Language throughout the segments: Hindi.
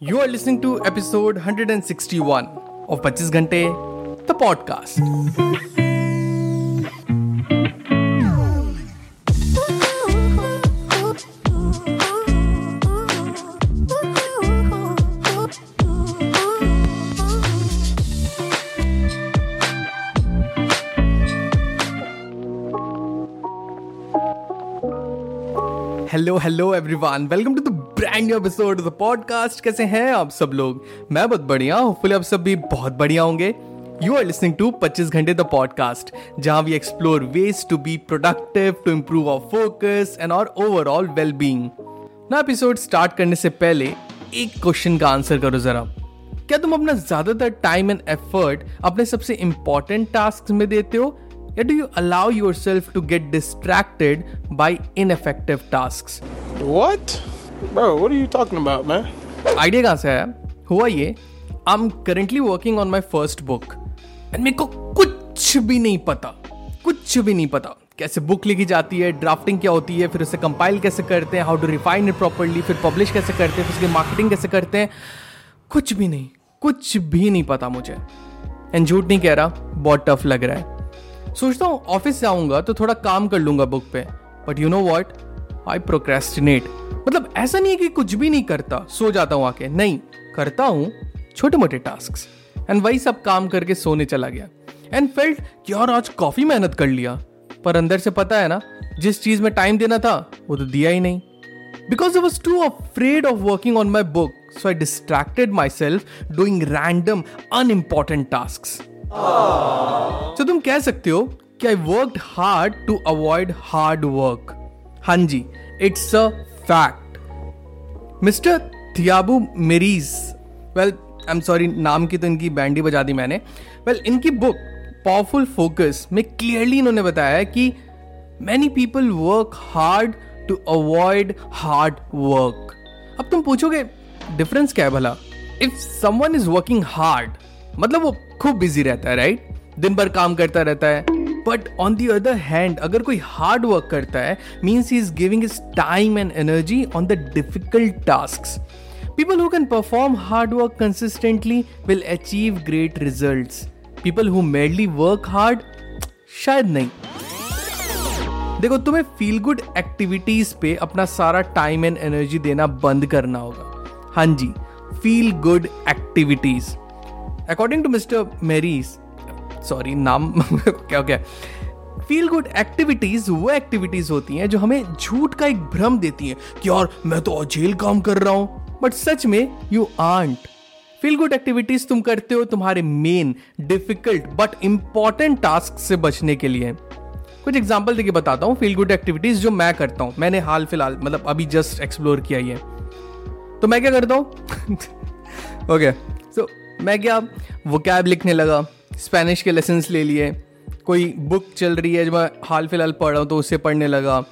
You are listening to episode 161 of 25 Ghante, the podcast. Hello, hello everyone. Welcome to the brand new episode of the podcast कैसे हैं आप सब लोग? मैं बहुत बढ़िया होपफुली आप सब भी बहुत बढ़िया होंगे। यू आर लिसनिंग टू 25 घंटे द पॉडकास्ट जहाँ we explore ways to be productive to improve our focus and और ओवरऑल वेल बीइंग ना एपिसोड स्टार्ट करने से पहले एक क्वेश्चन का आंसर करो जरा। क्या तुम अपना ज़्यादातर टाइम एंड एफर्ट अपने सबसे इंपॉर्टेंट टास्क में देते हो? या do you allow yourself to get distracted by ineffective tasks? What? Bro, what are you talking about, man? Idea कहाँ से आया? हुआ ये I am currently working on my first book and मेरे को कुछ भी नहीं पता कुछ भी नहीं पता। कैसे बुक लिखी जाती है ड्राफ्टिंग क्या होती है फिर उसे कंपाइल कैसे करते हैं how to refine it properly फिर पब्लिश कैसे करते हैं फिर उसकी मार्केटिंग कैसे करते हैं। कुछ भी नहीं कुछ भी नहीं पता मुझे। एंड झूठ नहीं कह रहा बहुत टफ लग रहा है। सोचता हूँ ऑफ़िस जाऊँगा तो थोड़ा काम कर लूँगा बुक पे। But you know what I procrastinate मतलब ऐसा नहीं है कि कुछ भी नहीं करता, सो जाता हूँ आके। नहीं, करता हूँ छोटे मोटे टास्क एंड वही सब काम करके सोने चला गया। एंड फेल्ट कि यार आज काफ़ी मेहनत कर लिया। पर अंदर से पता है ना, जिस चीज़ में टाइम देना था, वो तो दिया ही नहीं। Because I was too afraid of working on my book so I distracted myself doing random unimportant task तो तुम कह सकते हो कि I work hard to avoid hard work हाँ जी इट्स अ फैक्ट मिस्टर थियाबू मेरीज वेल आई एम सॉरी नाम की तो इनकी बैंडी बजा दी मैंने. वेल well, इनकी बुक पावरफुल फोकस में क्लियरली इन्होंने बताया कि many people work hard to avoid hard work अब तुम पूछोगे डिफरेंस क्या है भला? If someone is working hard मतलब वो खूब बिज़ी रहता है राइट दिन भर काम करता रहता है but on the other hand अगर कोई हार्ड वर्क करता है means he is giving his time and energy on the difficult task People who can perform hard work consistently will achieve great results. People who merely work hard, शायद नहीं. देखो तुम्हें फील गुड एक्टिविटीज़ पे अपना सारा टाइम एंड एनर्जी देना बंद करना होगा. हाँ जी feel good activities according to mister marriage sorry, नाम क्या क्या फील गुड एक्टिविटीज़ वो एक्टिविटीज़ होती हैं जो हमें झूठ का एक भ्रम देती हैं कि यार, मैं तो अजेल काम कर रहा हूँ। बट सच में you aren't feel good activities तुम करते हो तुम्हारे main difficult but important task से बचने के लिए। कुछ एग्ज़ाम्पल देके बताता हूँ फील गुड एक्टिविटीज़ जो मैं करता हूँ। मैंने हाल फ़िलहाल मतलब अभी जस्ट एक्सप्लोर किया है तो मैं क्या करता हूँ? ओके सो मैं क्या वो कैब लिखने लगा। स्पेनिश के लेसन्स ले लिए। कोई बुक चल रही है जो मैं हाल फ़िलहाल पढ़ रहा हूँ तो उससे पढ़ने लगा।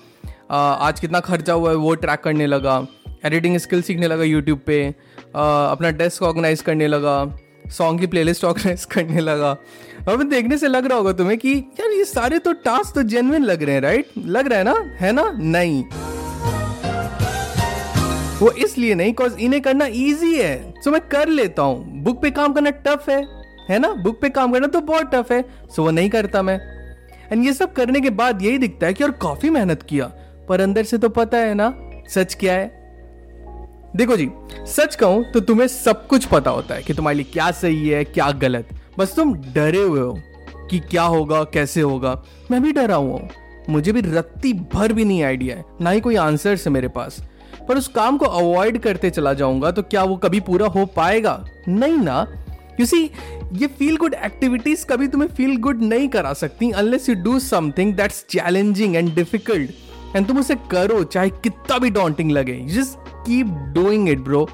आज कितना खर्चा हुआ है, वो ट्रैक करने लगा। एडिटिंग स्किल सीखने लगा यूट्यूब पे। अपना डेस्क ऑर्गेनाइज करने लगा। सॉन्ग की प्लेलिस्ट ऑर्गेनाइज करने लगा। अब देखने से लग रहा होगा तुम्हें कि, यार, ये सारे तो टास्क तो जेनविन लग रहे हैं राइट लग रहा है ना? है ना? नहीं। वो इसलिए नहीं कॉज इन्हें करना ईजी है। सो मैं कर लेता हूँ। बुक पे काम करना टफ है। है ना? बुक पे काम करना तो बहुत टफ है। सो वो नहीं करता मैं। एंड ये सब करने के बाद यही दिखता है कि और काफ़ी मेहनत किया। पर अंदर से तो पता है ना, सच क्या है? देखो जी, सच कहूँ तो तुम्हें सब कुछ पता होता है कि तुम्हारे लिए क्या सही है, क्या गलत। बस तुम डरे हुए हो कि क्या होगा, कैसे होगा। मैं भी डरा हुआ हूँ। मुझे भी रत्ती भर भी नहीं आइडिया है, ना ही कोई आंसर है मेरे पास। पर उस काम को अवॉइड करते चला जाऊँगा तो क्या वो कभी पूरा हो पाएगा? नहीं ना। यू सी ये फील गुड एक्टिविटीज़ कभी तुम्हें फील गुड नहीं करा सकती unless you do something that's challenging and difficult and तुम उसे करो, चाहे कितना भी डॉन्टिंग लगे। Just keep doing it bro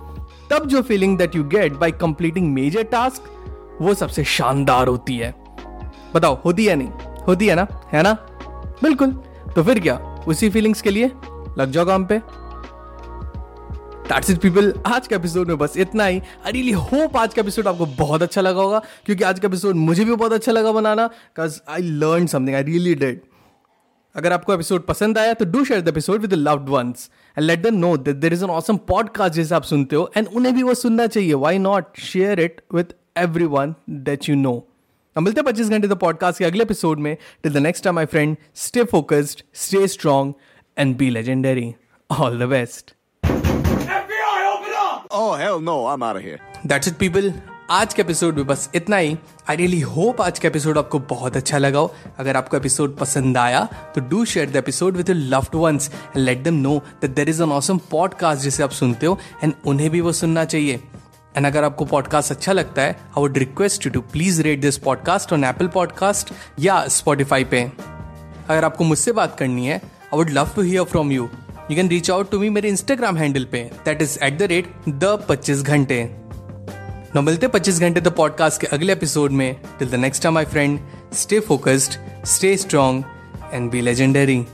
तब जो feeling that you get by completing major task वो सबसे शानदार होती है। बताओ, होती है नहीं? होती है ना? है ना? बिल्कुल। तो फिर क्या? उसी फीलिंग्स के लिए? लग जाओ काम पे। दैट्स इट पीपल आज का एपिसोड में बस इतना ही। आई रियली होप आज का एपिसोड आपको बहुत अच्छा लगा होगा, क्योंकि आज का एपिसोड मुझे भी बहुत अच्छा लगा बनाना because I learn something I really did अगर आपको एपिसोड पसंद आया तो do share the episode with loved ones and let them know that there is an awesome podcast जैसे आप सुनते हो एंड उन्हें भी वो सुनना चाहिए। Why not share it with everyone that you know मिलते पच्चीस घंटे द पॉडकास्ट के अगले एपिसोड में। Till the next time my friend stay focused stay strong and be legendary all the best Oh, hell no, I'm out of here. That's it people आज के एपिसोड में बस इतना ही। आई रियली होप आज का एपिसोड आपको बहुत अच्छा लगा हो। अगर आपको एपिसोड पसंद आया तो do share the episode with loved ones and let them know that there is an awesome podcast जिसे आप सुनते हो एंड उन्हें भी वो सुनना चाहिए। एंड अगर आपको पॉडकास्ट अच्छा लगता है I would request you to please rate this podcast on Apple podcast या स्पॉटिफाई पे। अगर आपको मुझसे बात करनी है I would love to hear from you you can reach out to me मेरे इंस्टाग्राम हैंडल पे that is at the rate the पच्चीस घंटे। न मिलते पच्चीस घंटे द पॉडकास्ट के अगले एपिसोड में। Till the next time my friend stay focused stay strong and be legendary